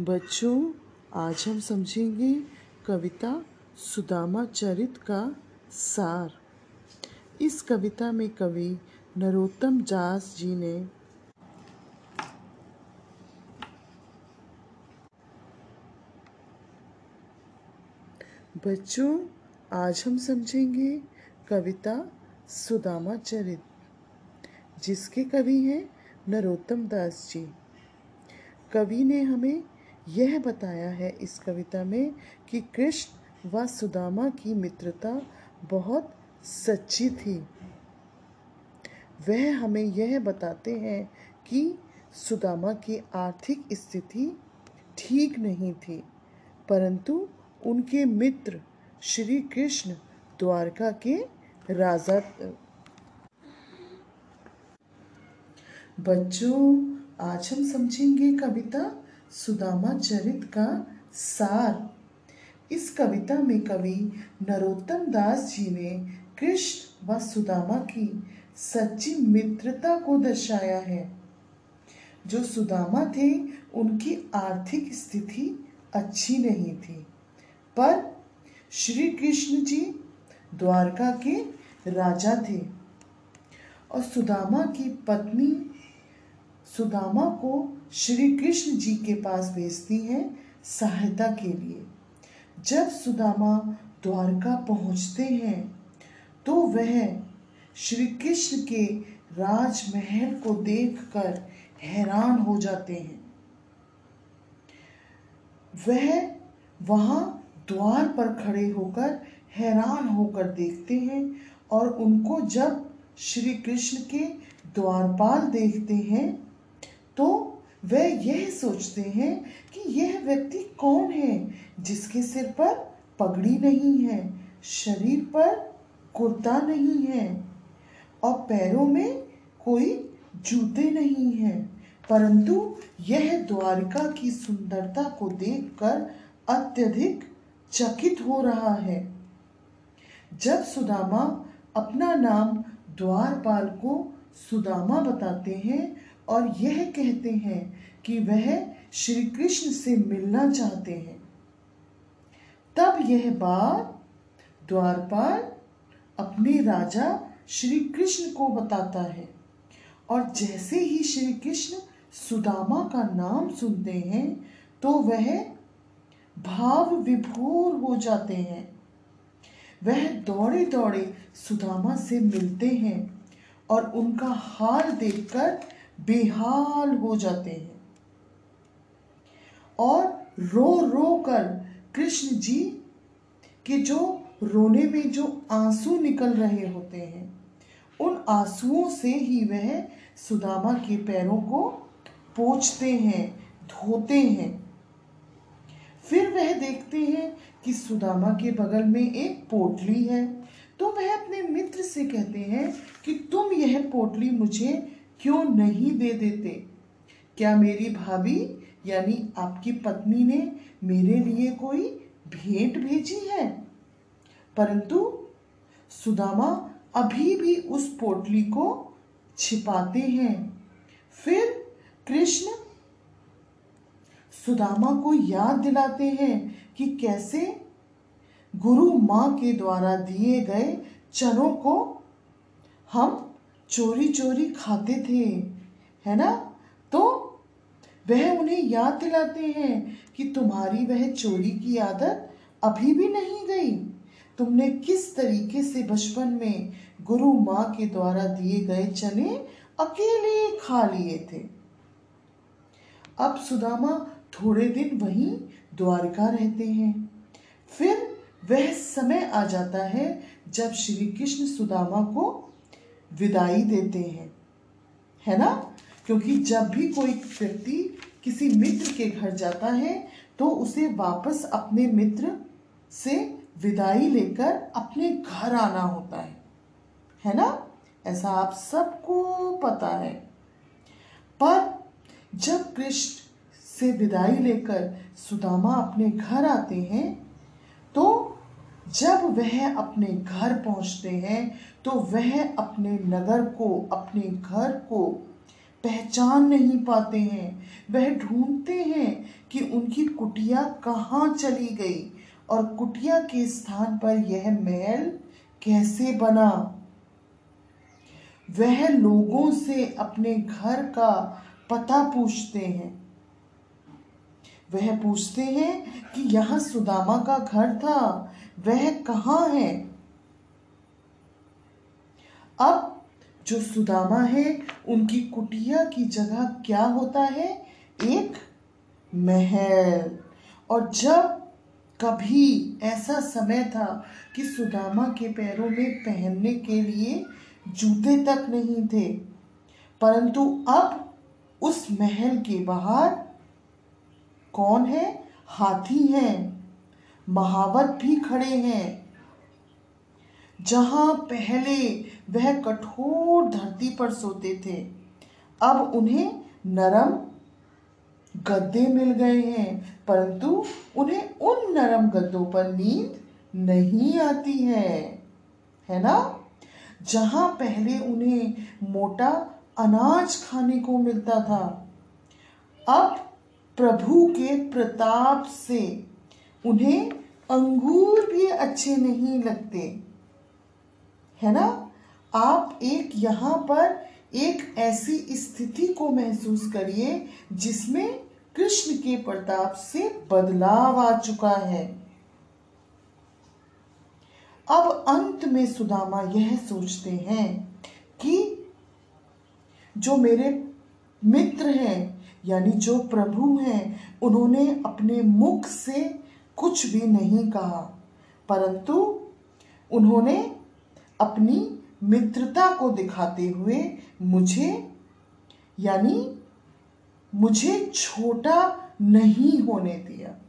बच्चों, आज हम समझेंगे कविता सुदामा चरित का सार। इस कविता में कवि नरोत्तम दास जी ने बच्चों, आज हम समझेंगे कविता सुदामा चरित जिसके कवि हैं नरोत्तम दास जी। कवि ने हमें यह बताया है इस कविता में कि कृष्ण व सुदामा की मित्रता बहुत सच्ची थी। वह हमें यह बताते हैं कि सुदामा की आर्थिक स्थिति ठीक नहीं थी, परंतु उनके मित्र श्री कृष्ण द्वारका के राजा बच्चों, आज हम समझेंगे कविता। सुदामा चरित का सार। इस कविता में कवि नरोत्तम दास जी ने कृष्ण व सुदामा की सच्ची मित्रता को दर्शाया है। जो सुदामा थे, उनकी आर्थिक स्थिति अच्छी नहीं थी। पर श्री कृष्ण जी द्वारका के राजा थे और सुदामा की पत्नी सुदामा को श्री कृष्ण जी के पास भेजती हैं सहायता के लिए। जब सुदामा द्वारका पहुँचते हैं तो वह श्री कृष्ण के राजमहल को देखकर हैरान हो जाते हैं। वह वहाँ द्वार पर खड़े होकर हैरान होकर देखते हैं और उनको जब श्री कृष्ण के द्वारपाल देखते हैं वह यह सोचते हैं कि यह व्यक्ति कौन है, जिसके सिर पर पगड़ी नहीं है, शरीर पर कुर्ता नहीं है, और पैरों में कोई जूते नहीं हैं। परंतु यह द्वारिका की सुंदरता को देखकर अत्यधिक चकित हो रहा है। जब सुदामा अपना नाम द्वारपाल को सुदामा बताते हैं और यह कहते हैं कि वह श्री कृष्ण से मिलना चाहते हैं। तब यह बात द्वारपाल अपने राजा श्री कृष्ण को बताता है। और जैसे ही श्री कृष्ण सुदामा का नाम सुनते हैं तो वह भाव विभोर हो जाते हैं। वह दौड़े दौड़े सुदामा से मिलते हैं और उनका हाल देखकर बेहाल हो जाते हैं। और रो रो कर कृष्ण जी के जो रोने में जो आँसू निकल रहे होते हैं, उन आंसुओं से ही वह सुदामा के पैरों को पोछते हैं, धोते हैं। फिर वह देखते हैं कि सुदामा के बगल में एक पोटली है तो वह अपने मित्र से कहते हैं कि तुम यह पोटली मुझे क्यों नहीं दे देते? क्या मेरी भाभी, यानी आपकी पत्नी ने मेरे लिए कोई भेंट भेजी है? परंतु सुदामा अभी भी उस पोटली को छिपाते हैं। फिर कृष्ण सुदामा को याद दिलाते हैं कि कैसे गुरु माँ के द्वारा दिए गए चरों को हम चोरी चोरी खाते थे, है ना? तो वह उन्हें याद दिलाते हैं कि तुम्हारी वह चोरी की आदत अभी भी नहीं गई। तुमने किस तरीके से बचपन में गुरु माँ के द्वारा दिए गए चने अकेले खा लिए थे? अब सुदामा थोड़े दिन वहीं द्वारका रहते हैं। फिर वह समय आ जाता है जब श्री कृष्ण सुदामा को विदाई देते हैं। है ना? क्योंकि जब भी कोई व्यक्ति किसी मित्र के घर जाता है तो उसे वापस अपने मित्र से विदाई लेकर अपने घर आना होता है। है ना? ऐसा आप सबको पता है। पर जब कृष्ण से विदाई लेकर सुदामा अपने घर आते हैं तो जब वह अपने घर पहुँचते हैं तो वह अपने नगर को, अपने घर को पहचान नहीं पाते हैं। वह ढूंढते हैं कि उनकी कुटिया कहाँ चली गई और कुटिया के स्थान पर यह महल कैसे बना। वह लोगों से अपने घर का पता पूछते हैं। वह पूछते हैं कि यह सुदामा का घर था, वह कहाँ है? अब जो सुदामा है, उनकी कुटिया की जगह क्या होता है? एक महल। और जब कभी ऐसा समय था कि सुदामा के पैरों में पहनने के लिए जूते तक नहीं थे, परंतु अब उस महल के बाहर कौन है? हाथी हैं। महावत भी खड़े हैं। जहाँ पहले वह कठोर धरती पर सोते थे, अब उन्हें नरम गद्दे मिल गए हैं, परंतु उन्हें उन नरम गद्दों पर नींद नहीं आती है। है ना? जहाँ पहले उन्हें मोटा अनाज खाने को मिलता था, अब प्रभु के प्रताप से। उन्हें अंगूर भी अच्छे नहीं लगते। है ना? आप एक यहाँ पर एक ऐसी स्थिति को महसूस करिए जिसमें कृष्ण के प्रताप से बदलाव आ चुका है। अब अंत में सुदामा यह सोचते हैं कि जो मेरे मित्र हैं यानी जो प्रभु हैं, उन्होंने अपने मुख से कुछ भी नहीं कहा। परंतु उन्होंने अपनी मित्रता को दिखाते हुए मुझे, यानी मुझे छोटा नहीं होने दिया।